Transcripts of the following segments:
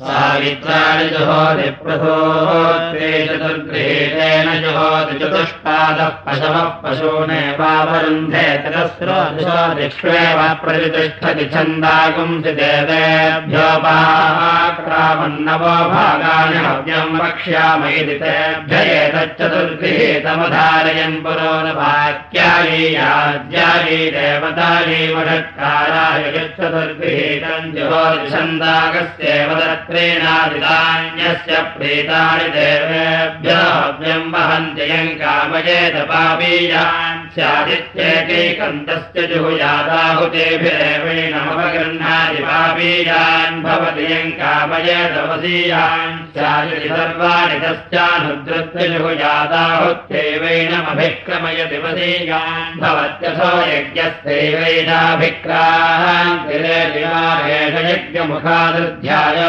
सावित्राणि जुहोति प्रथोत्रे चतुर्गृहेण जुहोति चतुष्पादः पशवः पशूने वावरुन्धे ततस्रोदिष्वेव प्रतिष्ठति छन्दागुंसि देवेभ्योपाक्रामन्नवो भागानि हव्यम् वक्ष्याम इति तेभ्य एतच्चतुर्गृहीतमधारयन् पुरो न वाक्यानि याज्यानि देवतानि वषत्काराय यच्चतुर्गृहीतम् जुहोति छन्दागस्येव ेणादितान्यस्य प्रीतानि देवेभ्यम् वहन्ति कामयेत पापीयान् स्यादित्येकैकन्तस्य जुहुयादाहुतेभिरेवेणमवगृह्णादि पापीयान् भवति यम् कामयेतवसीयान् स्यादिति सर्वाणि तस्यानुद्रत्य जुहुयादाहुत्यैवैनमभिक्रमयति वसीयान् भवत्यसो यज्ञस्यैवैनाभिक्रान्तिरेष यज्ञमुखादध्याय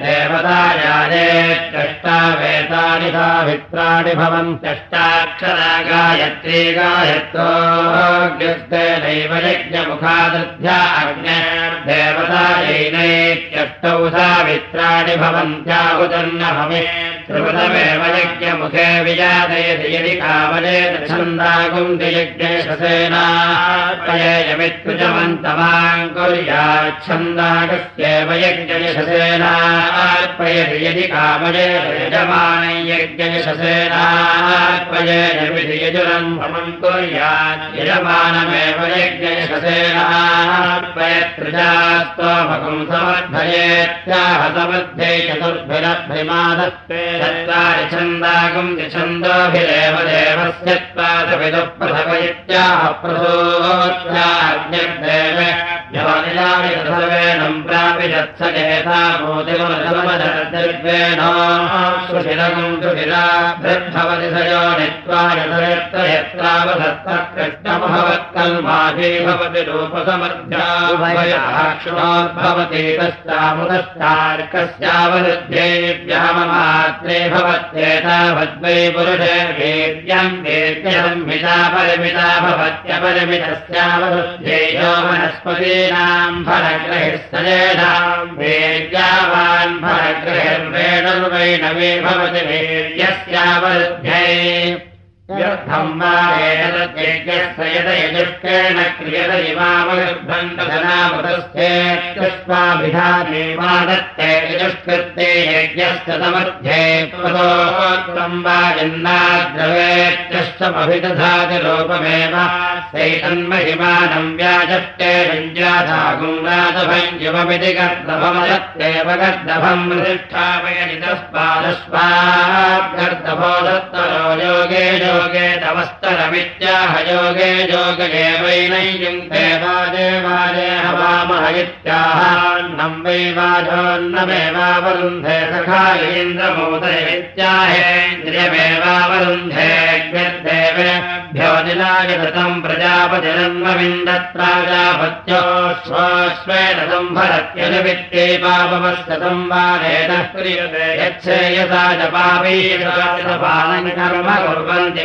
देवतायाये कष्टावेतानि सावित्राणि भवन्त्यष्टाक्षरा गायत्रोऽग्निस्तेनैव यज्ञमुखादध्या अग्नेर्देवतायैनैत्यष्टौ सावित्राणि भवन्त्याहुतन्न भवे त्रिपदमेव यज्ञमुखे विजातयति यदि यज्ञेशसेनायमित्युजमन्तमाम् कुर्याच्छन्दाकस्येव यज्ञयशसेनार्पयति यदि कामयेत यजमानै यजमानमेव यज्ञयशसेनार्पयत्रिजास्त्वमकम् समर्थयेत्याह समर्थे चतुर्भिरभ्रिमादत्ते छन्दोभिरेव देवस्य प्रथव इत्याह सर्वेणम् प्रापि मोदिमदर्वेण सुशिरगुम् सुशिरा भवति स यो नित्वायत्र यत्रावधत्त कृष्णमभवत्कल्माशी भवति रूपसमर्थ्याभवति तश्चामुदश्चार्कस्यावरुध्ये व्याममात्रे भवत्येतावद्वै पुरुषे वीर्यम् वीर्यसंहिता परिमिता भवत्यपरिमितस्यावरुध्ये यो वनस्पतीनाम् फलग्रहिस्तजेषाम् वीर्यावान् फलग्रहिर्वेणुर्वैणवे भवति वीर्यस्यावरुध्ये व्यर्थम् वा एतद्यज्ञस्य यद यजुष्केण क्रियत इमामगर्भन्तधनामतस्थेत्वाभिधानेवादत्ते यजुष्कृत्ते यज्ञस्य समध्ये त्वम् वा जन्नाद्रवेत्यश्चमभिदधाति रूपमेव चैतन्महिमानम् व्याजष्टे भञ्जाधागुङ्गादभञ्जममिति गर्दभमदत्तेव गर्दभम् प्रतिष्ठापयति तस्मादस्मात् गर्दभो दत्तरो योगे योगे तवस्तरमित्याह योगे योगे वैनैयुङ्क्ते वाजे वाजे हवामह इत्याहान्नम् वै वाजोन्नमेवावरुन्धे सखायेन्द्रमोदय इत्याहेन्द्रियमेवावरुन्धे भ्यो निलायतम् प्रजापतिरन्मविन्दत्राजापत्यो स्वस्वेन संभरत्यनुवित्ते पापमस्तम् वारेणः क्रियते यच्छेयसा च पापीयपालम् कर्म कुर्वन्ति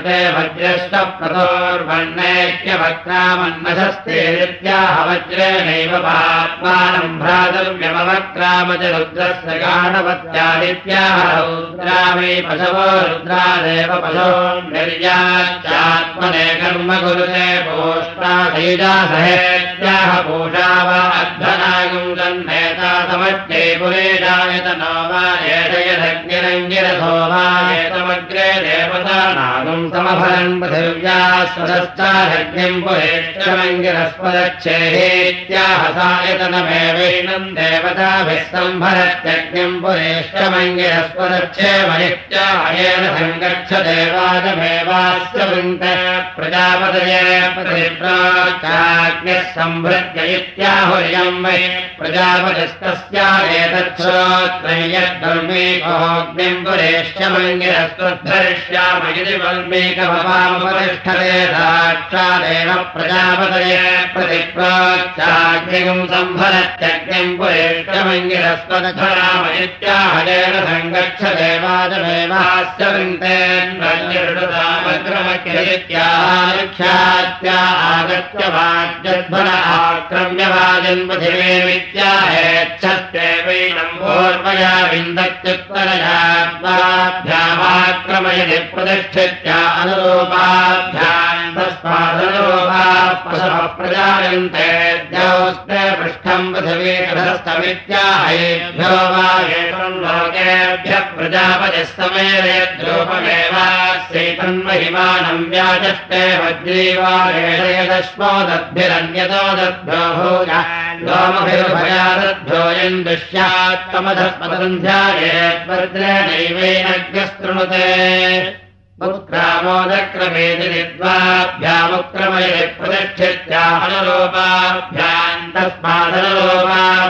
यते वज्रष्टप्रतोर्वण्णेत्यवक्रामन्नशस्तेरित्याह वज्रेणैव पात्मानम् भ्रातव्यमवक्रामति रुद्रस्य गाणवत्यादित्याह रुद्रामै पशवो रुद्रादेव पशो निर्याच्चात्मने कर्म गुरुते पोष्टाधैजासहेत्याह पूषा वा अद्धनागम् गह्नेता समज्ञे पुरेणायतनो वा एषयदग्निरङ्गिरथो वा एतम तमभरन् पृथिव्यास्वदश्चारग्निम् पुरेष्टमङ्गिरस्पदच्छेहेत्याह देवताभिः सम्भरत्यग्निम् पुरेष्टमङ्गिरस्पदच्छे सङ्गच्छ देवादमेवास्य वृन्त प्रजापतये इत्याहुर्यम् वै वल्मे ैकमपामुपतिष्ठते साक्षादेव प्रजापतये प्रतिप्राच्चाग्निम् सम्भरत्यग्निम् पुरेष्टमङ्गिरस्वदधरामयित्याहरेण सङ्गच्छदेवादमेवास्य वृन्तेन्द्रमग्रमख्यदित्याख्यात्या आगत्य वाग्यध्वर आक्रम्य वाजन्मधिरेमित्याहेच्छत्तेवैनम् पूर्वया विन्दत्युत्तरयात्माभ्यामाक्रमयति प्रतिष्ठित्या पशवः प्रजायन्ते पृष्ठम् पृथिवी कथस्थमित्याहेभ्यो वा एतम् लोकेभ्यः प्रजापतिः समेरयद्रूपमेवास्यैतन्महिमानम् व्याचष्टे वज्रीवारेषयदश्मो दद्भिरन्यतो दद्भ्यो भूय लोमभिर्भयादद्भ्योऽयम् दृश्यात्तमधस्मदन्ध्यायेद्वज्रेणैवेनज्ञस्तृणुते उत्क्रामोदक्रमेति द्वाभ्यामुक्रमयति प्रतिष्ठित्याहनुरूपाभ्याम् तस्मादनुरूपाः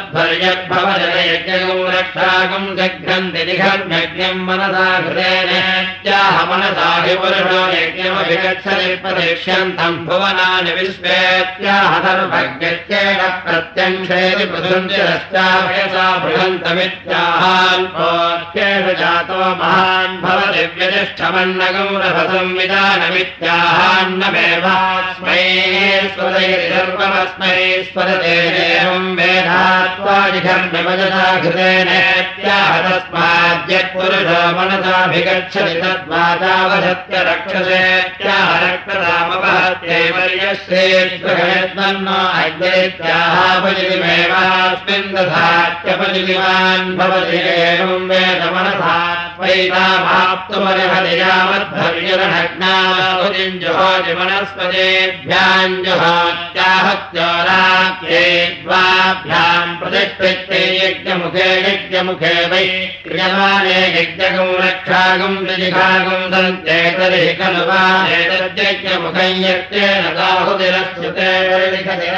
जुहोदिनाम्भर्यद्भवजनयज्ञगम् रक्षागम् जघ्नन्ति निघन्यज्ञम् मनसा हृदयनेत्याह मनसा हि पुरुषो यज्ञमभिगच्छति प्रदिक्ष्यन्तम् भुवनानि विश्वेत्याह सर्वज्ञत्येन प्रत्यङ्क्षेति पृथुञ्जिरश्चाभयसा बृहन्तमित्याहाल्पोत्येष जातो महान् भवति व्यतिष्ठमन्नगम् रभसंविधानमित्याहान्नमेवास्मै स्वरैर्गर्वमस्मै स्वरते मनसाभिगच्छति तद्वादावधत्य रक्षसेत्याह रक्तरामपहत्यैवर्यश्रेष्वगणत्मन्नो अग्नित्याहापजिमेवास्मिन् दधात्यपजिमान् भवति एवम् वेदमनसा प्रतिष्ठिते यज्ञमुखे यज्ञमुखे वै क्रियमाणे यज्ञगम् रक्षागम् जिघागम् दन्ते तर्हि खलु वा एतद्यज्ञमुखम् यज्ञेन दाहुतिरस्यते परिलिखति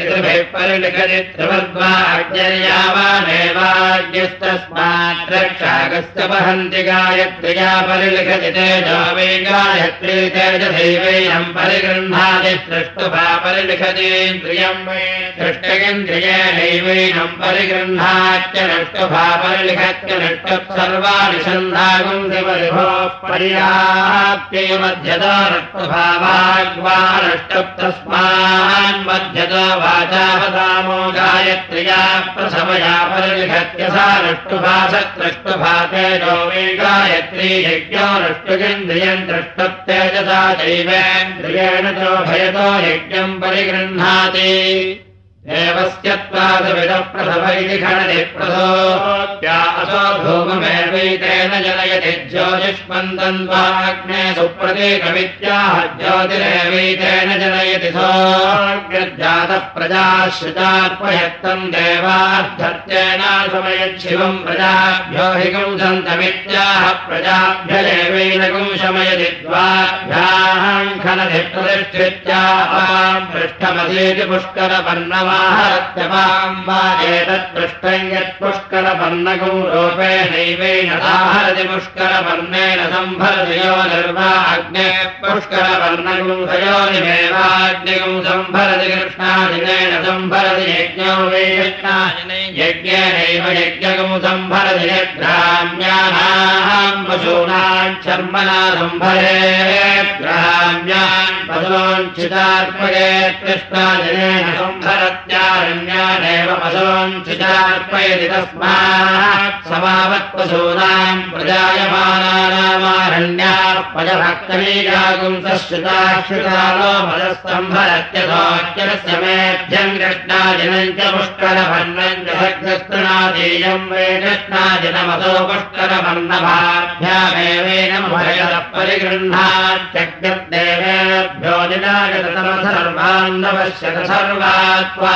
त्रिभिः परिलिखति त्रिवद्वा अज्ञर्यावानेवाज्ञस्तस्मात् वहन्ति गायत्र्या परिलिखति तेजो वै गायत्री तेजदैवैनम् परिगृह्णाति सृष्टुभा परिलिखतीन्द्रियम् वै सृष्टगेन्द्रियेणैवैनम् परिगृह्णात्य नष्टुभा परिलिखत्य नष्टुः सर्वाणि छन्दागुम् दिवरिभो पर्याप्त्यै मध्यतो नष्टुभावाग्वा नष्टुः तस्मान् मध्यतो वाचावदामो गायत्र्या प्रसवया परिलिखत्य सा नष्टुभा सकृष्टुभा तेजो वै गायत्री यज्ञो नष्टुगेन्द्रियम् दृष्टत्यजसा दैवेन्द्रियेण च भयतो यज्ञम् परिगृह्णाति देवस्त्यत्वादविडप्रसवैलिखणनिप्रसोऽप्या असो धूममेवैतेन जनयति ज्योतिष्पन्दन् सुप्रतीकमित्याह ज्योतिरेवैतेन जनयति सोऽग्रजातः प्रजाश्रितार्पयत्तम् देवार्थत्येनाशमयच्छिवम् प्रजाभ्यो हिगम् सन्तमित्याह प्रजाभ्यदेवैनगम् शमयति द्वाभ्याः पृष्ठमधीति पुष्करपर्णवा आहरत्यपाम् वा एतत्पृष्टम् यत्पुष्करपर्णकम् रूपेणैवेन दाहरति पुष्करपर्णेन सम्भरति यो निर्वा अग्ने पुष्करपर्णकम् सयोनिमेवाग्निकम् सम्भरति कृष्णादिनेन सम्भरति यज्ञो वै कृष्णादिने यज्ञेनैव यज्ञकम् सम्भरति यद्ग्राम्यानाम् पशूनाम् शर्मणा सम्भरे ग्राम्यान् पशूञ्चितार्पयेत् कृष्णादिनेन सम्भरत् पशूञ्चितार्पयति तस्मात् समावत्पशूनाम् प्रजायमानानामारण्याः पजभक्तमीजागुंसश्रिताश्रितालो मदस्तम्भरत्यथोच्चरस्य मेध्यम् कृष्णाजनम् च पुष्ट पुष्करभन्नञ्जनादीयम् वे कृष्णादिनमसो पुष्करभन्नभाभ्यामेवेन परिगृह्णात्यग्देवेभ्यो निरागततम सर्वान्नपश्यत सर्वात्वा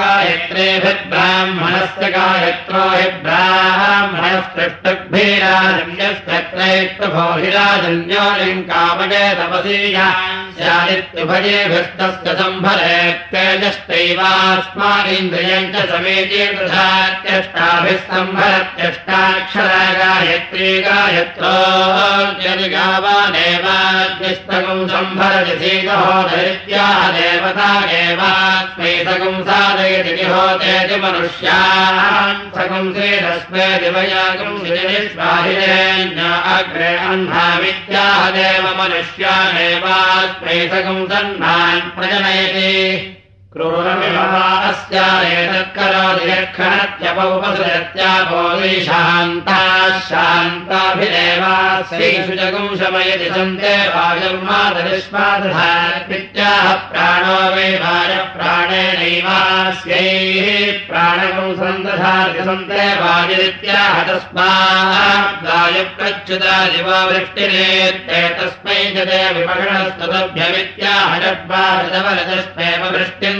गायत्रेभिर्ब्राह्मणस्य गायत्रो हि ब्राह्मणस्पृष्टुभिराजन्यस्त्रैष्टभोहिराजन्योलिम् कामये तपसीया। स्यादित्युभयेभिस्तस्य सम्भरे तेजश्चैवास्मादिन्द्रियम् च समेते तथात्यष्टाभिः सम्भरत्यष्टाक्षरा गायत्री गायत्रो सीतहोदरित्याह देवता एवास्मै सकम् साधयति निहोतेति मनुष्यान् सकम् श्रीरस्मै दिवयागम् अग्रे अह्नामित्याह देव मनुष्यानेवास्मै सन्नान् प्रजनयति क्रूरमिमहास्यायतत्करोदियक्षणत्यपौपसृत्यापोशान्ताः शान्ताभिदेवा श्रीषुजगुम् शमयति सन्ते वायुर्मादनिष्पादधात्याः प्राणो वै वायप्राणेनैवास्यैः प्राणगुम् सन्दधाति सन्ते वायुरित्याह वायुप्रच्युता दिववृष्टिरेत्ते तस्मै च ते विमषणस्तदभ्यमित्याह षड्वादवरजस्मेव वृष्टिम्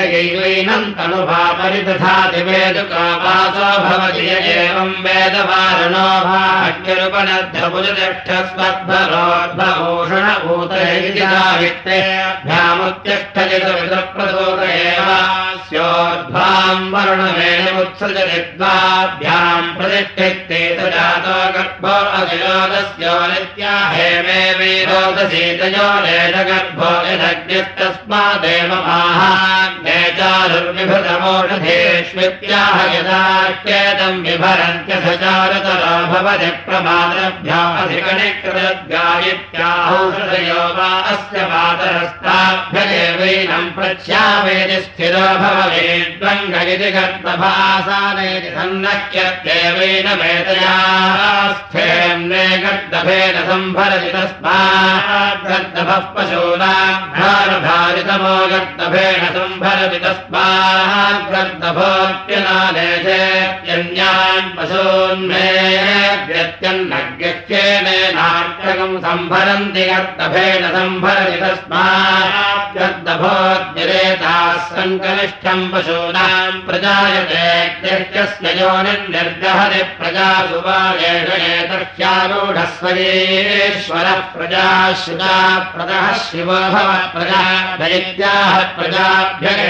प्रियैवैनम् तनुभापरिदधाति वेदुकावासो भवति य एवम् वेदवारणो भाग्यरुपनद्धपुजतिष्ठस्मद्भरोद्भवोषणभूतैतिभ्यामुत्तिष्ठजितविदप्रदोत एव स्योद्भाम् वर्णमेणमुत्सृजनिद्वाभ्याम् प्रतिष्ठिते जातो गर्भो अभिरोदस्यो नित्या हेमे वीरोदसीतयो लेशगर्भो यदग्निस्तस्मादेव चारुर्विभृतमोषधेष्वित्याह भवति प्रमादभ्याधिकणिकृतद्गायित्याहौषधयो वा अस्य मातरस्ताभ्यदेवैनम् प्रच्यावेति स्थिरो भवेद्वङ्गयति वेदयास्थेम्ने गर्दभेन सम्भरति तस्मात् गर्दभः गर्दभेन सम्भरति गर्दभोऽप्यनादेशेत्यन्यान् पशून्मे व्यत्यन्नग्यख्येनेनार्चकम् सम्भरन्ति गर्दभेन सम्भरति तस्मात् गर्दभोद्यरेताः सङ्कनिष्ठम् पशूनाम् प्रजायते त्यक्यस्य योनिर्निर्गहति प्रजासु वागेषणेतस्यारूढस्वयेश्वरः प्रजाश्रुता प्रदः शिवो भव प्रजा दैत्याः प्रजाभ्यगेवेन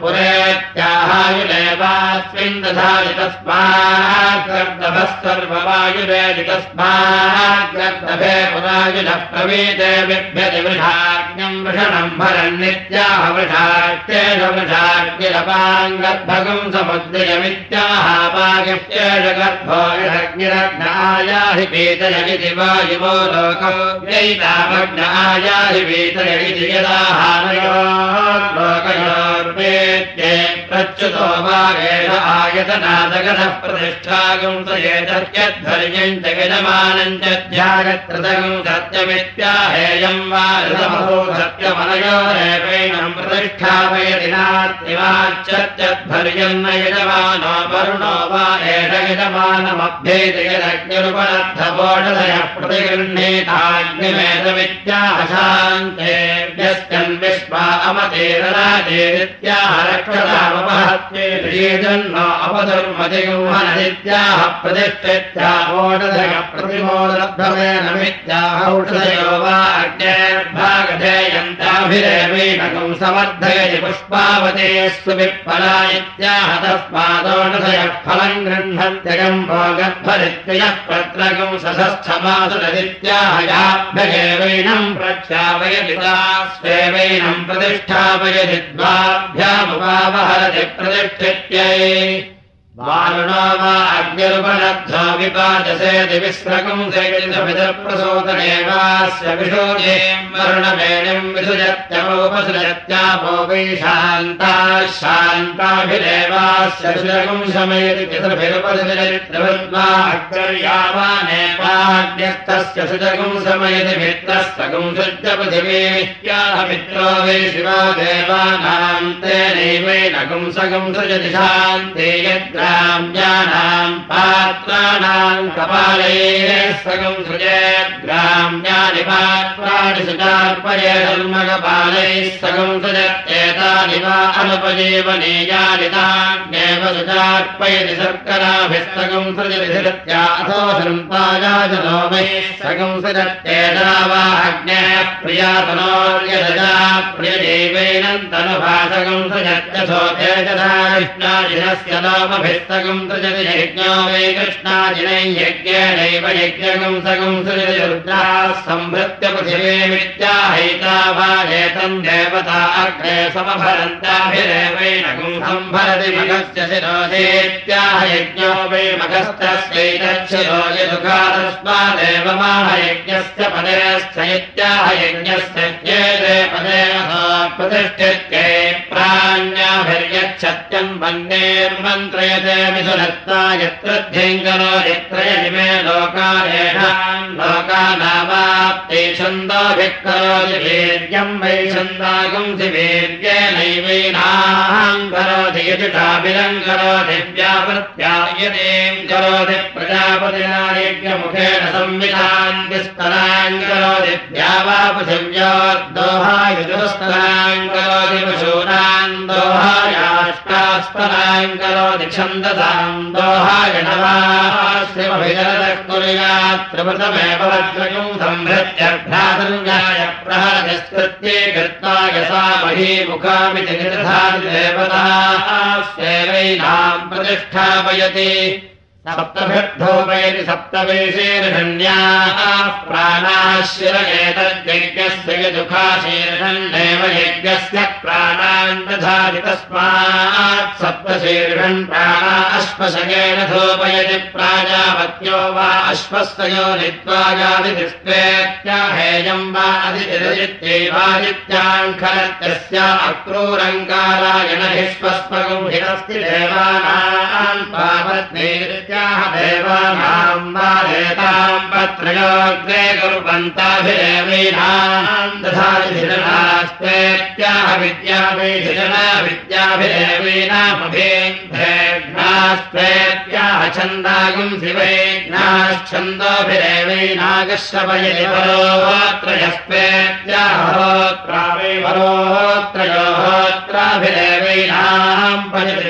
पुरेत्याहायुरेवास्मिन् दधाति तस्माग्रन्दभः सर्ववायुरेजितस्माग्रन्दभे प्रवीते बिभ्यति वृषाज्ञम् वृषणम् भरन्नित्याह वृषाक्तेन वृषाग्निरपाङ्गद्भगम् गर्भो यषग्निरग्नायाहि वायुवो लोकयो लोकयोर्वेत्ये प्रच्युतो वा एष आयतनादगतः प्रतिष्ठागुं एतर्यध्वर्यम् च यजमानम् च ध्यागत्रतगुम् सत्यमित्याहेयम् वा ऋतमहो सत्यमनयोरेवैनम् प्रतिष्ठापयति नात्रिवाच्यध्वर्यम् न यजमानो वरुणो वा एष प्रतिगृह्णीताग्निमेतमित्याहशान्ते यस्यन् विश्वा अमतेरराजेरित्याह रक्षतामपहत्येजन्म अपधर्मजयोहनदित्याह प्रतिष्ठित्याहोषधय प्रतिमोदलब्धमेनमित्याह औषधयो वा अग्नेर्भागधेयन्ताभिरेवैनकम् समर्थयति पुष्पावते सुविप्फला इत्याह तस्मादोषधयः फलम् गृह्णन्त्यगम् भोगद्भरित्ययः प्रत्रगम् सशस्थमासुरदित्याहयाभ्यगेवैनम् प्रख्यापयति स्वेवैनम् प्रतिष्ठापयति द्वाभ्यामुपावहरति प्रतिष्ठित्यै वारुणो वा अग्निरुपलब्धो विपादसेति विस्रकम् सैतमिदप्रसोदनेवास्य विशोजेम् वरुणवेणिम् विसृजत्यमोपसृजत्यापो वै शान्ताः शान्ताभिरेवास्य सुजगम् शमयति पितृभिरुपसृजरित्रवद्वा अग्रर्यावानेवाग्न्यस्तस्य सुजगम् शमयति मित्रस्तगम् सृज्य पृथिवीत्याह मित्रो वै शिवा देवानाम् तेनैवैनगम् सगम् सृजति शान्ते यत्र ग्राम्यानाम् पात्राणाम् कपालैः सगम् सृजेत् ग्राम्यानि पात्राणि धर्मकपालैः सगम् सृजत्येतानि वा अनुपजीवनीयानि तान्येव शर्कराभिस्तगम् सृजति सृत्या अथो सम्पायाजनो वै सगम् सृजत्येता वा अग्नेः प्रियातनोर्यदजा प्रियदेवैनन्तनुभासगम् सृजत्यथो तेजदा कृष्णाजिनस्य लोमभिः यज्ञो वै यज्ञगम् सगम् सृजति रुद्राः संभृत्य पृथिवीमित्याहैताभारेतम् देवता अग्रे समभरन्ताभिरेवैनगुम् सम्भरति मघस्य शिरोधेत्याह यज्ञो वै मघस्तस्यैतच्छिरो यदुकातस्मादेव माह यज्ञस्य पदेश्च इत्याह यज्ञस्य ज्ञेदे पदे प्रतिष्ठित्यै प्राण्याभिर्यच्छत्यम् वन्येर्मन्त्रयते मिथुनत्ता यत्र ध्यङ्करो यत्र यजिमे लोकारेषाम् लोकानामाप्ते छन्दोभिः करोति वीर्यम् वै छन्दागुंसि वीर्येनैवैनाम् करोति यजुषाभिरम् करोति व्यावृत्यायतीम् करोति संविधान् विस्तरान् करोति द्यावापृथिव्योर्दोहायुजुस्तरान् करोति पशूनान् दोहायाष्टास्तरान् करोति छन्दसाम् दोहाय नवाश्रिमभिजरतः कुर्यात् त्रिवृतमेव वज्रकम् सम्भृत्य भ्रातृञ्जाय प्रहरतिस्कृत्ये कृत्वा यसा महीमुखामिति निर्धाति देवताः सेवैनाम् प्रतिष्ठापयति। सप्तभिर्धोपैति सप्तवेशेर्षण्याः प्राणाशिर एतद्यज्ञस्य यदुखाशीर्षन्नेव यज्ञस्य प्राणान् प्राणा अश्वशकेन धूपयति प्राजापत्यो वा अश्वस्तयो नित्वाजादिस्त्वेत्याहेयम् वा अधितिरजित्यैवादित्याङ्खलत्यस्य हिष्वस्पगुम् हिरस्ति देवानाम् पत्रयोग्रे कुर्वन्ताभिरेवीनाम् दधातिधिरणास्तेत्याह विद्याभिधिरणा विद्याभिरेवीनामभिघ्नास्तेत्याह छन्दागुम् शिवैघ्नाश्छन्दोभिरेवीनागश्रवयति परोत्रयस्तेत्याहोत्रावै परोत्रयोहोत्राभिरेवीनाम् पयति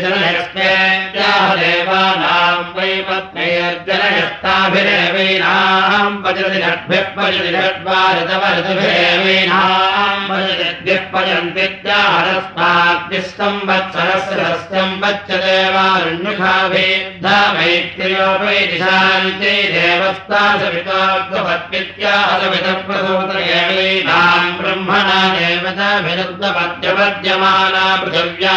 पत्नैर्जनयस्ताभिरेवीनाम् पजति षड्भिः पजति षड्वारतवरतभिरेवीनाम् पजतिद्भिः पजन्तीत्याहरस्माद्भिः संवत्सरस्य सस्यम् वच्च देवारण्यखाभिर्धामै मैत्र्योपैति शान्ति देवस्ता सविताग्रपत्वित्याहसवितप्रसूतयेणाम् ब्रह्मणा देवताभिरुद्धपद्यपद्यमाना पृथिव्या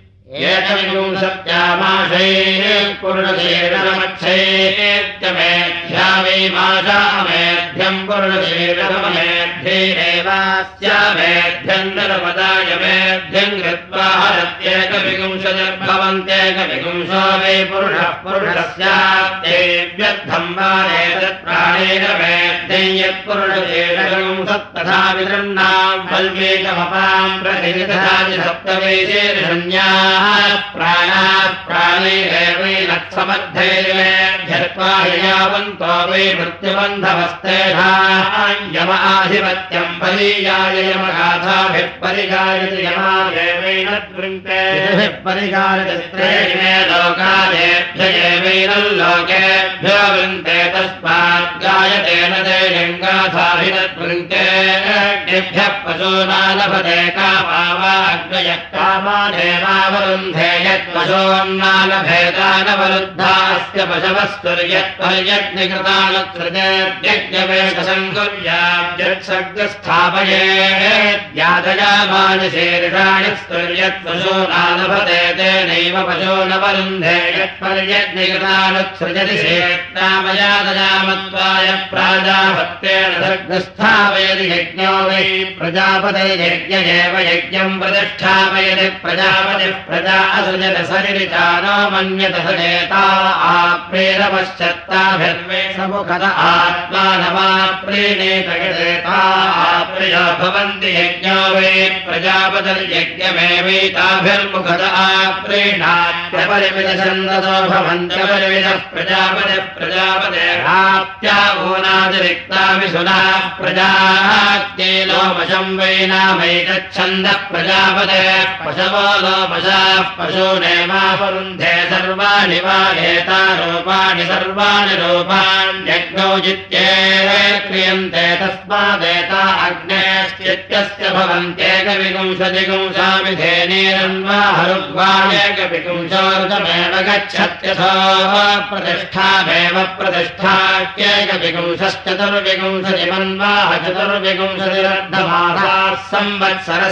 एकविंशत्यामाशैः पूर्णशेरमच्छैत्यमेध्या वै माशामेध्यम् पूर्णशेरममेध्यैरेवास्यामेध्यम् नरपदाय मेध्यम् कृत्वा हरत्येकविंशतिर्भवन्त्येकविंशो वै पुरुषः पुरुषस्यात्येव्यर्थम् वा एतत्प्राणेन मेध्यम् यत्पुरुषशेरविंशत्तथा विदृण्णाम् वल्मेकमपाम् प्रतिनिधानि सप्तवैशेर्षण्याः प्राणात् प्राणैरेवैनत्समर्थैर्वेभ्यर्त्वा यावन्तो वै मृत्युबन्धवस्तेषाम् आधिपत्यम् बलीयाय यमगाथाभिः परिगायति यमादेवैन वृङ्के परिगायतिमे लोकादेभ्य एवैनल्लोकेभ्यो वृन्ते तस्मात् गायतेन तेजङ्गाथाभिनद्वृङ्केभ्यः पशूनालभते कामा वाग्नयः कामादेवावरुन्धे यत्पशोन्नालभेदानवरुद्धास्य पशवस्तुर्यत्पर्यज्ञवेशङ्कुर्यास्थापयेद्यादयामानशेर्षाणि स्तुर्यत्पशूनालभते तेनैव पशो न वरुन्धे यत्पर्यज्ञकृतानुत्सृजति शेत्तामयादयामत्वाय सर्गस्थापयति यज्ञो वै प्रजापतिर्यज्ञ एव यज्ञम् प्रतिष्ठापयति प्रजापतिः प्रजा असृजत सरिरिचानो मन्यत सजेता आप्रेरपश्चत्ताभिर्वे समुखत आत्मानमाप्रीणेत यदेता आप्रिया भवन्ति यज्ञो वै ऊनातिरिक्ता विशुनाः प्रजात्ये लोमशम् वै नामैकच्छन्दः प्रजापते पशवो लोमशाः पशूनेवापरुन्धे सर्वाणि वा एता रूपाणि सर्वाणि रूपाण्यग्नौ जित्ये क्रियन्ते तस्मादेता अग्नेश्चित्यस्य भवन्त्येकविपुंशदिगुंसामिधेनेरन्वाहरुग्वाणेकविपुंशोर्गमेव गच्छत्यथो प्रतिष्ठामेव प्रतिष्ठाख्येकविपुंशश्चतुर्विपुंशतिमन्वाह चतुर्विपुंशतिरर्धमासाः संवत्सरः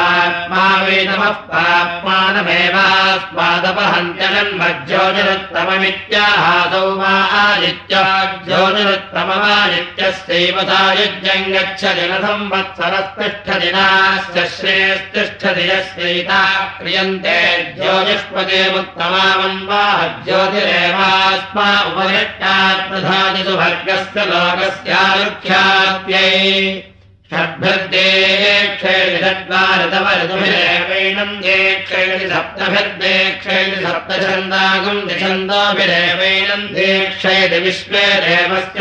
मृत्युमेवास्मादपनदद्युद्वयन्तमशस्पयेत्याहमात्मा वेदमः पाप्मानमेवास्मादपहन्त्यनन्मज्योतिरुत्तममित्याहासौ वा आदित्य। ज्योतिरुत्तममादित्यस्यैव सायुज्यम् गच्छ श्रेयस्तिष्ठति यस्यैता क्रियन्ते ज्योतिष्पदेमुत्तमामन्वाह ज्योतिरेवास्मा उपयट्टात् प्रधानितु भर्गस्य लोकस्यारुख्यात्यै षड्भिर्दे क्षेणि षड्वारतवरतुभिरेवैणम् दे क्षेणि सप्तभिर्दे क्षेणि सप्तछन्दागम् दिछन्दोभिरेवैणम् दे क्षेणि विश्वे देवस्य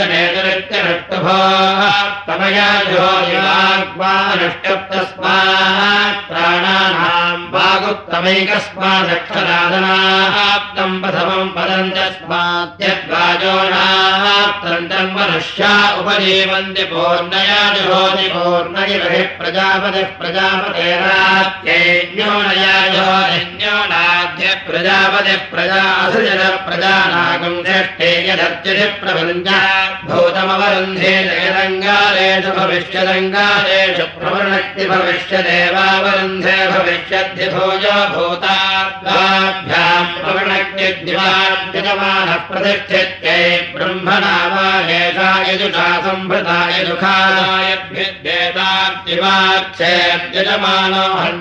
ज्योतिवाग्वानुष्टप्तस्मात् प्राणानाम् वागुत्तमैकस्मादक्षराधनाप्तम् प्रथमम् मनुष्या उपजीवन्ति पूर्णया जुहोति पूर्णगिरिः प्रजापतिः प्रजापतिः प्रजासृजन प्रजानागम् यदर्चिति प्रभञ्ज भूतमवरुन्धे जयरङ्गालेषु भविष्यदङ्गालेषु प्रवृणक्ति भविष्यदेवावरुन्धे भविष्यद्धिभूय भूताभ्याम् प्रवणक्यद्यमानः प्रतिष्ठित्यै ब्रह्मणावायेषा यजुषा सम्भृता यजुषादिवाक्षेद्यजमानो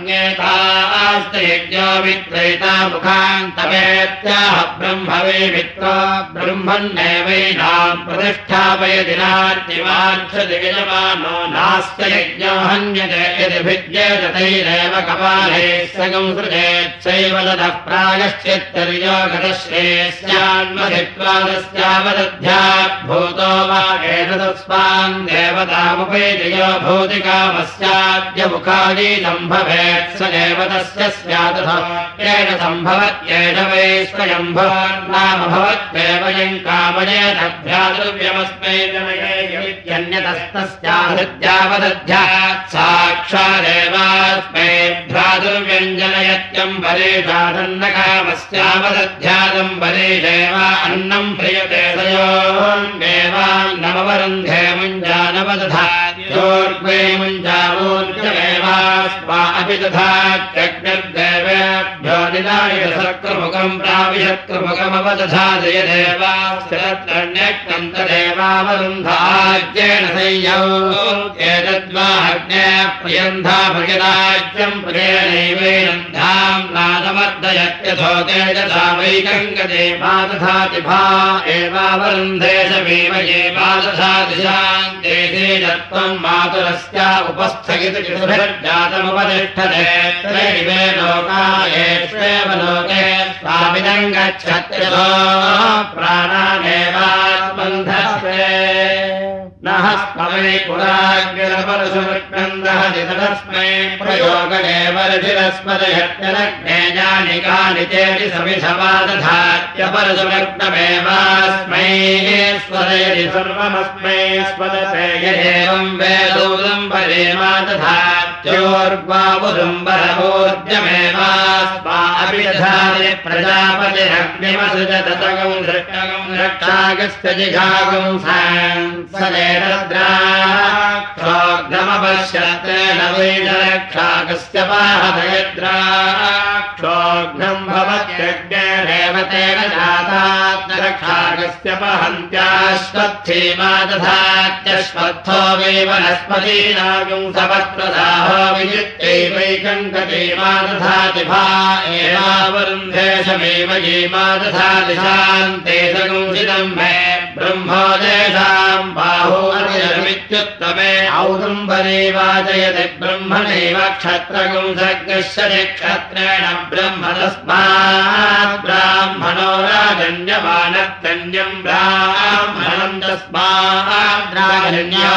हन्येतास्ते यज्ञो वित्रयिता मुखान्तमेत्याह ब्रह्मवे मित्रो ब्रह्मण्येवैनाम् प्रतिष्ठापयदिनाद्यवाक्षति यजमानो नास्त यज्ञो हन्यते तैरेव कपाले सगम् सृजेत्सैव दधः प्रायश्चित्तर्यो गतश्रेयस्यान्मधित्वादस्यावदध्यात् भूतो वा एतदस्मान् देवतामुपैजयो मुखादीदम् भवेत् स एव तस्य स्यादथ। येन सम्भवत्येष वै स्वयम् भवन्नाम कामयेदभ्याद्रव्यमस्मै जनयेत्यन्यतस्तस्याहृद्यावदध्यात् साक्षादेवास्मै भ्रातुर्व्यञ्जनयत्यम् बलेशाधन्नकामस्यावदध्यादम् बलेशैव अन्नम् प्रियते तयोन्नेवान्नमवरुन्धे मुञ्जावोर्जमेवास्मा अपि दधात्यग्निर्देवेभ्यो शक्रमुखम् प्राविशक्रमुखमवदधाद यदेवास्तिरत्रण्यक्तम् तदेवावरुन्धाज्येन संयौ। एतद्वाग्ने प्रियन्धा प्रियराज्यम् प्रियणैवैरन्धाम् नादमर्दयत्यथो तेजसा वैकङ्गदे पादधाति भा एवावरुन्धे ये पादधाति शान्ते तेजत्वम् मातुरस्या उपस्थगितजातमुपतिष्ठते त्रैवे लोका स्वामिदम् गच्छत्यथो प्राणानेवात्मन्धस्वे नः स्मवे पुराग्रपरशुमृक्नन्दहति तदस्मै प्रयोगदेवरधिरस्मदयत्यलग्ने जानिकानि चेति समिधवादधात्यपरशुमग्नमेवास्मै स्वदयति सर्वमस्मै परेमा दधात्योर्ग्वावुदुम्बरभोज्यमेवास्मा अपि दधाति प्रजापतिरग्निमसृजत तगम् दृष्टगम् रक्षागस्य जिघागम् क्षोग्नमपश्यत्तेन वैजरक्षाकस्य पाहदयद्राक्षोघ्नम् भवत्यग्नेरेव तेन जातात्मरक्षाकस्य पहन्त्याश्वत्थीमा दधात्यश्वत्थो वै वनस्पतीनागम् सपत्प्रदाहो विजित्यैवैकङ्कटीमा दधाति भा एवावरुन्धे समेव जीमा दधाति शान्ते सगुंसिदम् मे ब्रह्मोदेशाम् बाहो अर्यमित्युत्तमे औदुम्बरे वाचयति ब्रह्मणैव क्षत्रगुंसर्गस्य क्षत्रेण ब्रह्म तस्मात् ब्राह्मणो राजन्यमानत्तन्यम् ब्राह्मणम् तस्मात् राजन्या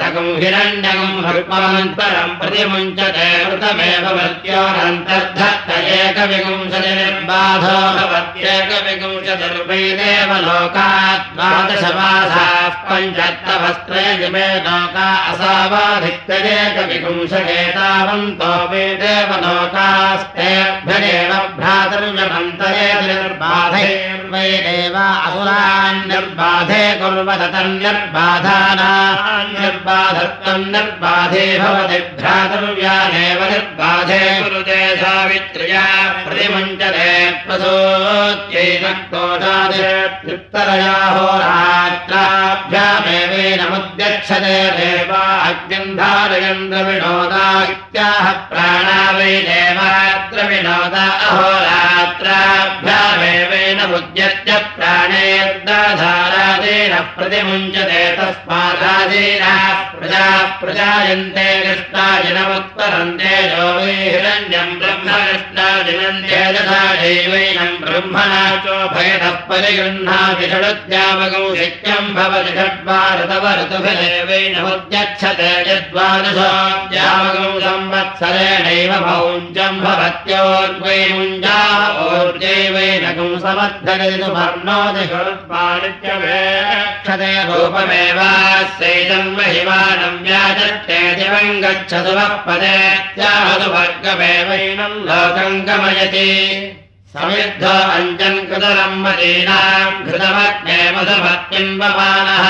हृत्मन्तरम् प्रतिमुञ्चते मृतमेव मृत्योरन्तर्धत्त एकविंशतिर्बाधो भवत्येकविंशतिर्वैदेव लोकात् द्वादशमासाः पञ्चत्तवस्त्रयजिमे लोका असावाधिक्येकविंशतेतावन्तो वेदेव लोकास्तेभ्यदेव भ्रातर्यमन्तरे निर्बाधैर्वैदेव असुरान् निर्बाधे कुर्वत तन्निर्बाधानान्निर्बाधत्वम् निर्बाधे भवति। भ्रातर्व्यानेव निर्बाधे कुरुते सावित्र्या प्रतिमुञ्चते प्रसोत्यैनक्तोषादित्तरया होरात्राभ्यामेवेनमुद्यच्छते देवा अग्निम् धारयन्द्रविनोदा इत्याह प्राणा वै देवात्रविनोदा अहोरात्राभ्यामेवेन मुद्यत्य प्राणेर्दाधारादेन प्रतिमुञ्चते तस्मादादीनाः प्रजा प्रजायन्ते दैवैनम् ब्रह्मणा चोभयतः परिगृह्णाति षडुद्यामगौ शक्यम् भवति षड्वारतवऋतुभिदेवैनमुद्यच्छते यद्वादशोद्यामगौ संवत्सरेणैव भौञ्जम् भवत्योर्वै मुञ्जा ओर्जैवैनकम् समर्थगति वर्णोति षड्वाणित्यवेक्षते रूपमेवास्यैदम् महिमानम् व्याचष्टे दिवम् गच्छतु वः पदेत्याहतु वर्गमेवैनम् लोकम् गमयति। समिद्ध अञ्जन् कृतरम् मदीनाम् मधुभक्तिम् वमानः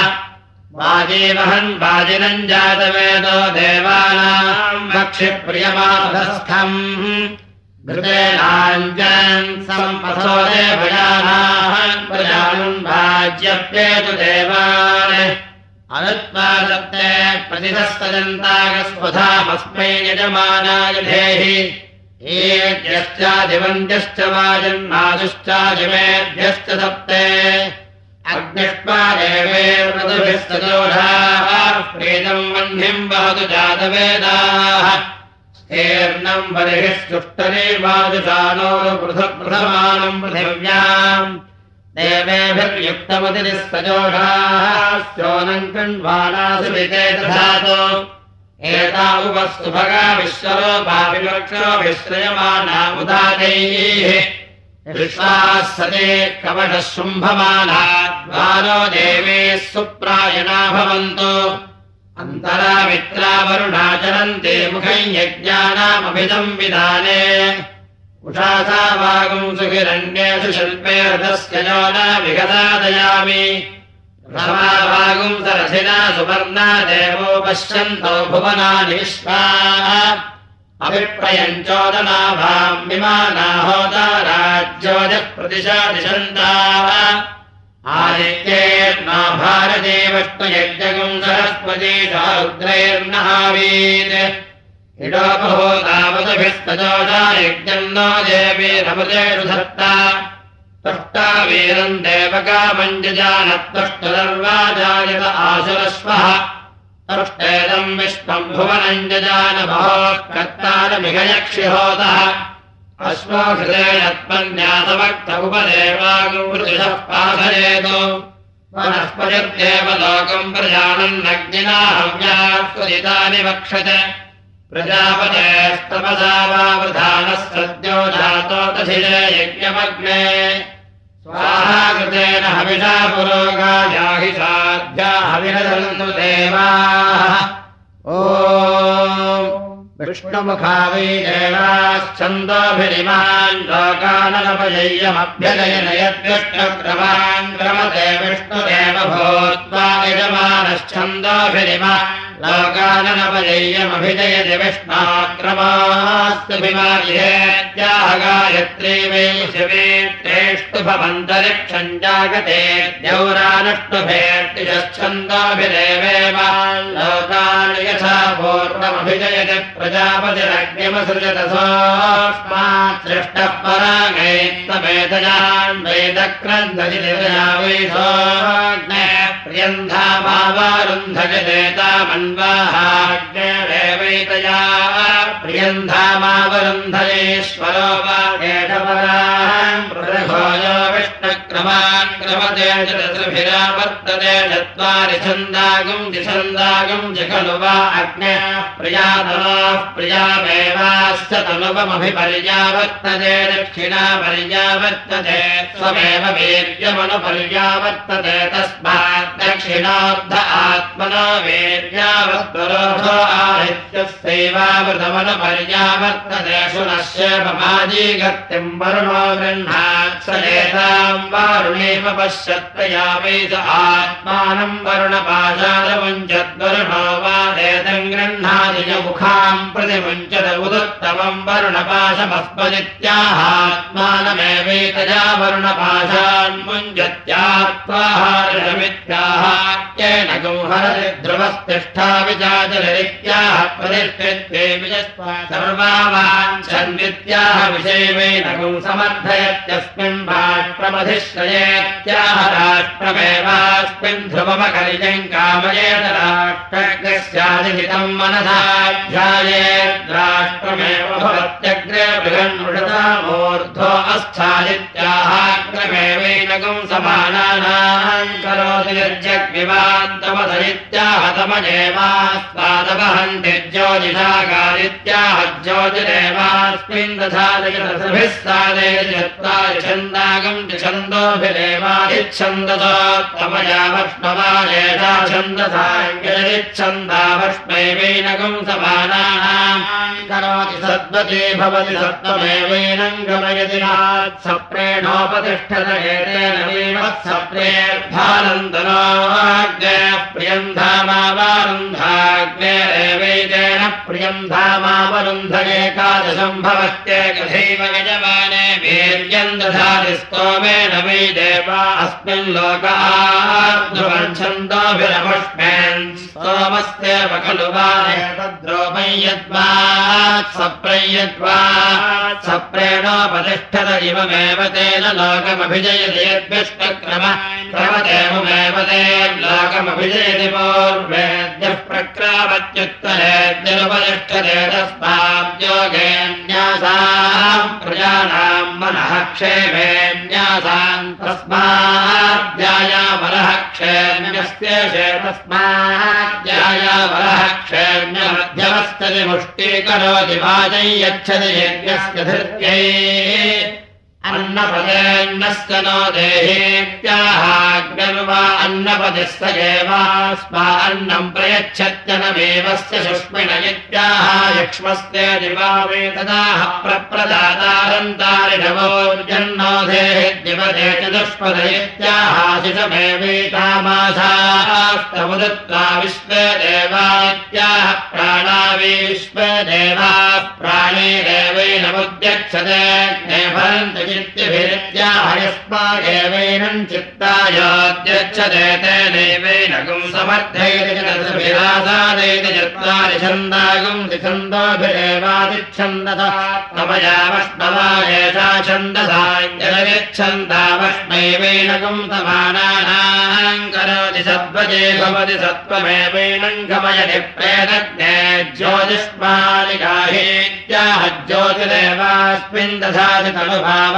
वाजीवहन् वाजिनम् जातवेदो देवानाम् भक्षिप्रियमाधस्थम् घृतेनाञ्जन् सम्पथो देवयानान् प्रजानम् भाज्यप्येतु देवान् अनुत्पादत्ते प्रतिधस्तजन्तागस्वधामस्मै यजमानाय धेहि। एभ्यश्चादिवन्द्यश्च वाजन्मादुश्चादिमेभ्यश्च सप्ते। अग्निष्पादेवेर्मृदुभिस्तजोषाः प्रेतम् वह्निम् वहतु जातवेदाः। स्तेर्णम् बलिभिः सुष्टनिर्वाजुषाणोरुपृथक्पृथमानम् पृथिव्याम् देवेभिर्युक्तमतिरिस्तजोषाः स्योनम् कण्वानासु विते दधातु एता उपस्तुभगा विश्वरोपाविवक्षो विश्रयमाना उदादैः। विश्वाः सदे कवटः शुम्भमाना द्वारो देवेः सुप्रायणा भवन्तु। अन्तरामित्रावरुणाचरन्ते मुखम् यज्ञानामभिदम् विधाने उषासा वागुम् सुहिरण्येषु शिल्पे रथस्य यो न विगदादयामि रमाभागुम् सरसिना सुवर्णा देवो पश्यन्तो भुवनानि विश्वाः अभिप्रयञ्चोदनाभाम् विमानाहोता राज्योजः प्रतिशादिशन्ताः आदित्येर्ना भारते विष्णुयज्ञगुम् सरस्वती रुद्रैर्नहावीत् इडोपहो तावदभिस्तजोषा यज्ञम् नो देवी रमतेरुधत्ता तुष्टा वीरम् देवकामञ्जजानत्तुष्टदर्वाजायत आसुरश्वः तुष्टेदम् विश्वम् भुवनम् जजानभोः कर्तारमिगयक्षिहोतः अश्वो हृदेन त्वन्यासवक्त उपदेवागुरुषः पाधयेतु वनस्पतिर्देव लोकम् प्रजानन्नग्निना हव्यास्वदितानि वक्षत प्रजापतेस्तपसा वा वृधानः सद्यो जातोतशिरे यज्ञमग्ने। स्वाहा कृतेन हविषा पुरोगायाहि साध्या हविरदन्तु देवाः। ओ विष्णुमुखा वै देवाश्चन्दोभिरिमान् लोकानलपजय्यमभ्यजयन यद्विष्णुक्रमान् क्रमते विष्णुदेव भूत्वा यजमानश्चन्दोभिरिमा लोकाननपजय्यमभिजयति विष्णाक्रमास्तुभिमायेत्याह गायत्री वै शिवे त्रेष्टु भवन्तरिक्षम् जागते द्यौरानुष्टुभेत्तिजच्छन्दोभिदेवेव लोकान् यथा पूर्वमभिजयति प्रजापतिरग्निमसृजत सोऽस्मात् सृष्टः परागैत्तमेतजान् वेदक्रन्दजितया वै सोऽग्ने प्रियन्धामावरुन्धजदेतामन्वाहाग्नेरेवैतया प्रियन्धामावरुन्धरेश्वरो वा एषपराम् पृथभोजो विष्णुक्रमान् क्रमते चतुर्भिरावर्तते चत्वारि छन्दागम् द्विछन्दागम् च खलु वा अग्न्यः प्रियातनोः प्रियामेवाश्च दक्षिणा पर्यावर्तते स्वमेव वीर्यमनुपर्यावर्तते तस्मात् दक्षिणार्ध आत्मनो वीर्यावत्परोधो आदित्यस्यैवामृतमनुपर्यावर्तते शुनस्य पमाजीगत्यम् वरुणो गृह्णात् स एताम् वारुणेव पश्यत्तया वै स आत्मानम् वरुणपाशादमुञ्चद्वरुणो वा एतम् गृह्णाति च मुखाम् प्रतिमुञ्चत उदुत्तमम् वरुणपाशमस्मदित्याहात्मानमेवैतया गौहरति ध्रुवस्तिष्ठा विचाचरित्याह प्रतिष्ठित्वे विजस्वा सर्वावाञ्छन्वित्याह विषयमेन गौ समर्थयत्यस्मिन् राष्ट्रमेवास्मिन् ध्रुवमकरिजम् कामयेन राष्ट्रज्ञस्यादिहितम् मनसाध्यायेद्राष्ट्रमेव भवत्यग्रे बृहन्मृषतामूर्ध्वो अस्थादित्याहाग्रमेवैनगम् समानानाम् करोति यज्ञविवान्तमधरित्याहतमजेवास्तादवहन्ति ज्योतिषाकारित्याह ज्योतिरेवास्मिन् छन्दागम् ष्णवारिच्छन्दा वर्ष्णेवेन सत्त्वमेवेन गमयतिप्रेणोपतिष्ठतयते न वीणसप्रेऽर्थानन्दनो वाग् प्रियं धामावारुन्धाग्ने वैतेन प्रियं धामावरुन्ध एकादशं भवत्येकथैव यजमाने वीर्यम् दधाति स्तोमेन वै देवा अस्मिन् लोकाच्छन्दोभिरमुष्मेन् स्तोमस्येव खलु वा तद्रोपै यद्वा सप्रेणोपतिष्ठत इममेव तेन लोकमभिजयति यद्विष्टक्रम। क्रमदेवमेव ते लोकमभिजयति पूर्वेद्यः प्रक्रामत्युत्तरेद्यनुपतिष्ठते तस्माद्योगेन्यासाम् प्रजानाम् मनः तस्माद्यायामनः क्षेम्यस्त्येषे तस्माद्यायामनः क्षेम्यमध्यमस्तति मुष्टीकरोति वाजै यच्छति यज्ञस्य धृत्यै अन्नपदेन्नस्य नो देहेत्याहाग्निर्वा अन्नपदिस्त एवास्मा अन्नम् प्रयच्छत्यनमेवस्य सुष्मिण इत्याह यक्ष्मस्य दिवावे तदाह प्रप्रदातारन्तारिणवोर्जन्नो देहेद्यपदे चतुष्पद इत्याहाशिषमेवीतामासास्तमुदत्वा विश्वदेवा इत्याह प्राणा विश्वदेवाः प्राणेरेवैनमुद्यक्षते भरन्ति चित्तिभिरित्याहयस्मादेवैनम् चित्तायोद्यच्छते तेनैवैनगुम् समर्थयति चतुर्भिरासादयति चत्वारि छन्दागुम् छन्दोभिरेवादिच्छन्दत तमयावष्णवा एषा छन्दसाञ्जलयच्छन्दावष्णैवैनगुम् तमानानाम् करोति सत्त्वजे भवति सत्त्वमेवैनम् गमयति प्रेतज्ञे ज्योतिष्मालिकाहेत्याह ज्योतिरेवास्मिन् दधाति तनुभा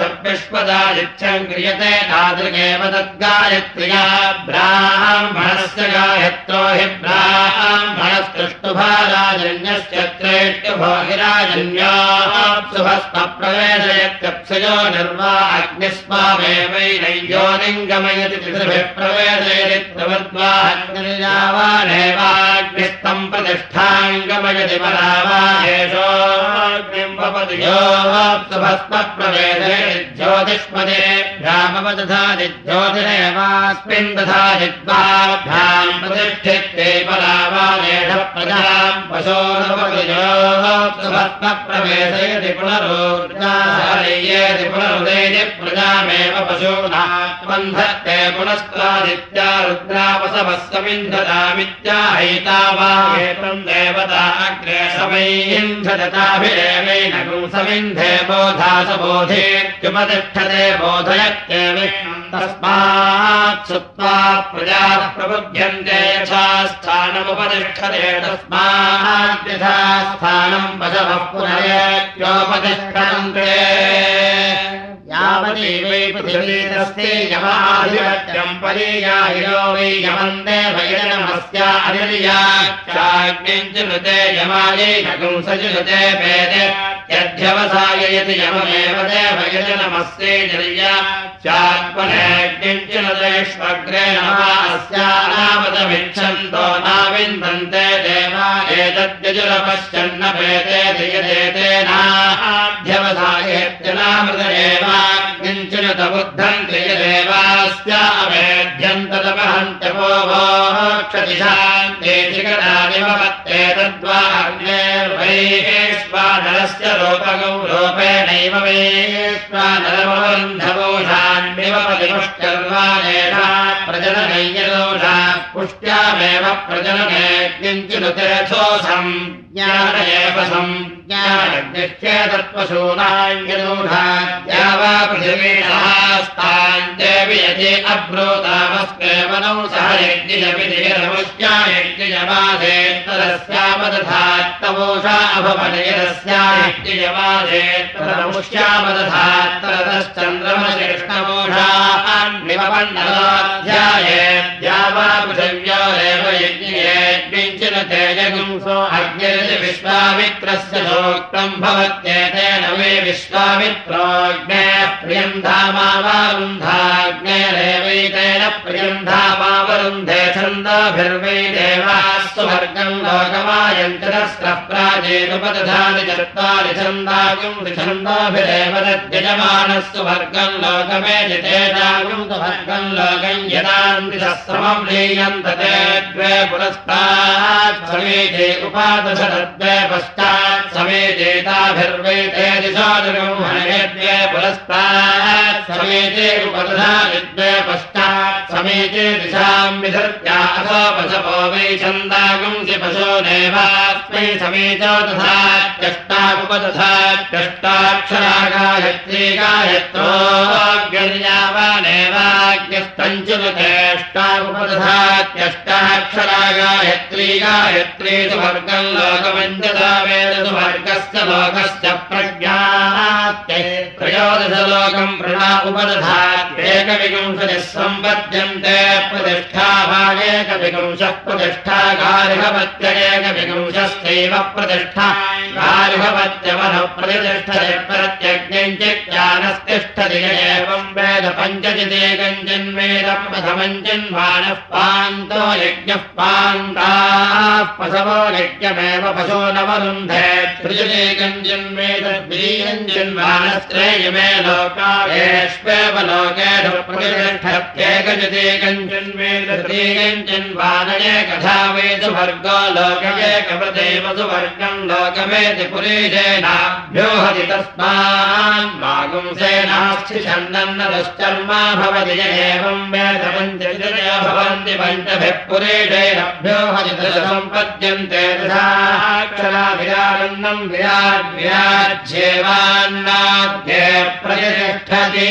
सद्विष्पदादिच्छम् क्रियते तादृगेव तद्गायत्र्या ब्राह्मणस्य गायत्रो हि ब्राह्मणस्तुष्टुभाराजन्यस्य त्रेष्टुभोगिराजन्योऽप्सुभस्मप्रवेदयत्यप्सयो निर्वा अग्निस्मामेवैनयोनिङ्गमयति तिसृभिः प्रवेदयति प्रवद्वाग्निर्यावानेवाग्निस्तम् प्रतिष्ठाङ्गमयति परावाहेशोऽग्निम्भवति योऽप्सुभस्मप्रवेदे ज्योतिष्मदे भ्यामवदधाति ज्योतिरेवास्मिन् दधाति द्वाभ्याम् प्रतिष्ठिते परावानेष प्रजाम् योऽप्सुभस्मप्रवेशयति पुनरोर्जाहरीयेति पुनरुदेति प्रजामेव एतम् देवता अग्रे समैन्धताभिरेवेन समिन्धे बोधा स बोधेत्युपतिष्ठते बोधयत्येव तस्मात् सुत्वा प्रजाः प्रबुध्यन्ते यथा स्थानमुपतिष्ठते तस्मात् यथा स्थानम् पशवः पुनरेत्योपतिष्ठन्ते वै पृथिवीतस्ते यमाधिपत्यम् परीयाहिरो वै यमन्दे भयनमस्या अनिर्याक्षाग्निञ्चनुते यमायै नगुंसजुते वेदे यध्यवसाय यति यममेव देव यजनमस्ते निर्या चात्मनेग्निञ्चनुतेष्वग्रे नमास्यानामदमिच्छन्तो नाविन्दन्ते देवा एतद्यजुरपश्चन्न वेदे धियदेतेनाध्यवसायेत्यनामृतरेव किञ्चिनुत बुद्धम् क्रियदेवास्यावेद्यन्तदपहन्त्यपो क्षतिशान्ते चिकटानिमपत्ते तद्वा अग्नेर्वैश्वानरस्य रूपगौ रूपेणैव वैश्वानरमबन्धवोषान्निवपतिमुष्टर्वाणेन प्रजननैयदोषा पुष्ट्यामेव प्रजननेऽग्निञ्चिनुतेऽथोऽसम् ज्ञान एव सम्। ज्ञानग्निश्चेतत्पशूनाङ्गनूढाद्या वा पृथिवीणास्ताञ्जेऽपि यदि अब्रूतामस्केवनौ सह यज्ञिजपि निरमुष्यायज्ञिजमासेत्तरस्यामदधात्तमोषा अभवनयरस्यायज्ञिजमासेत्तरमुष्यामदधात्तरतश्चन्द्रमकृष्णमोषान्निवपण्डलाध्या सोक्तम् भवत्येतेन मे विश्वामित्रोऽग्ने प्रियम् धामावारुन्धाग्नेरेवैतेन प्रियम् धामावरुन्धे छन्दोभिर्वै देवास्तु वर्गम् लोकमायन्तिरस्रः प्राजेनुपदधानि चत्वारि तद्यजमानस्तु वर्गम् लोकमे जितेजागुम् वर्गम् लोकम् यदान्ति समम् लीयन्त ते द्वे पुरस्तात् समेते उपादश तद्वे पश्चात् समेतेताभिर्वेते दिशादुर्गम् हनये द्वे पुरस्तात् समेते उपदधानि द्वे पश्चात् समेते दिशाम् विधर्त्या अथो पशवो वै छन्दागुंसि पशो नैवास्मै समेत तथा त्यष्टा उपदधात्यष्टाक्षरा गायत्री गायत्री सुवर्गम् लोकमञ्जदा वेद सुवर्गस्य लोकस्य सम्पत्ते त्रयोदशलोकम् प्रणा उपदधात्येकविपुंशतिः सम्पद्यन्ते प्रतिष्ठाभागेकविपुंशः प्रतिष्ठागार्हपत्यगेकविपुंशश्चैव प्रतिष्ठा गार्हपत्यमनप्रतिष्ठते प्रत्यज्ञम् चिज्ञानस्तिष्ठति एवम् वेद पञ्चचिदेकम् जन्मेद प्रथमम् जन्मानः पान्तो यज्ञः पान्ताः पशवो यज्ञमेव पशो न वरुन्धे त्रिजनेकम् जन्मेद द्वितीयम् जन्म तृतीयञ्चिन्वानयेकथा वेदु वर्गो लोकयेकवदेव सुवर्गम् लोकमेति पुरीशेनाभ्यो हति तस्मान् मागुंसेनास्थि छन्दन्न दुश्चर्मा भवति य एवम् वेदपञ्चजय भवन्ति पञ्चभिः पुरेशेनभ्यो हति सम्पद्यन्ते प्रतिष्ठते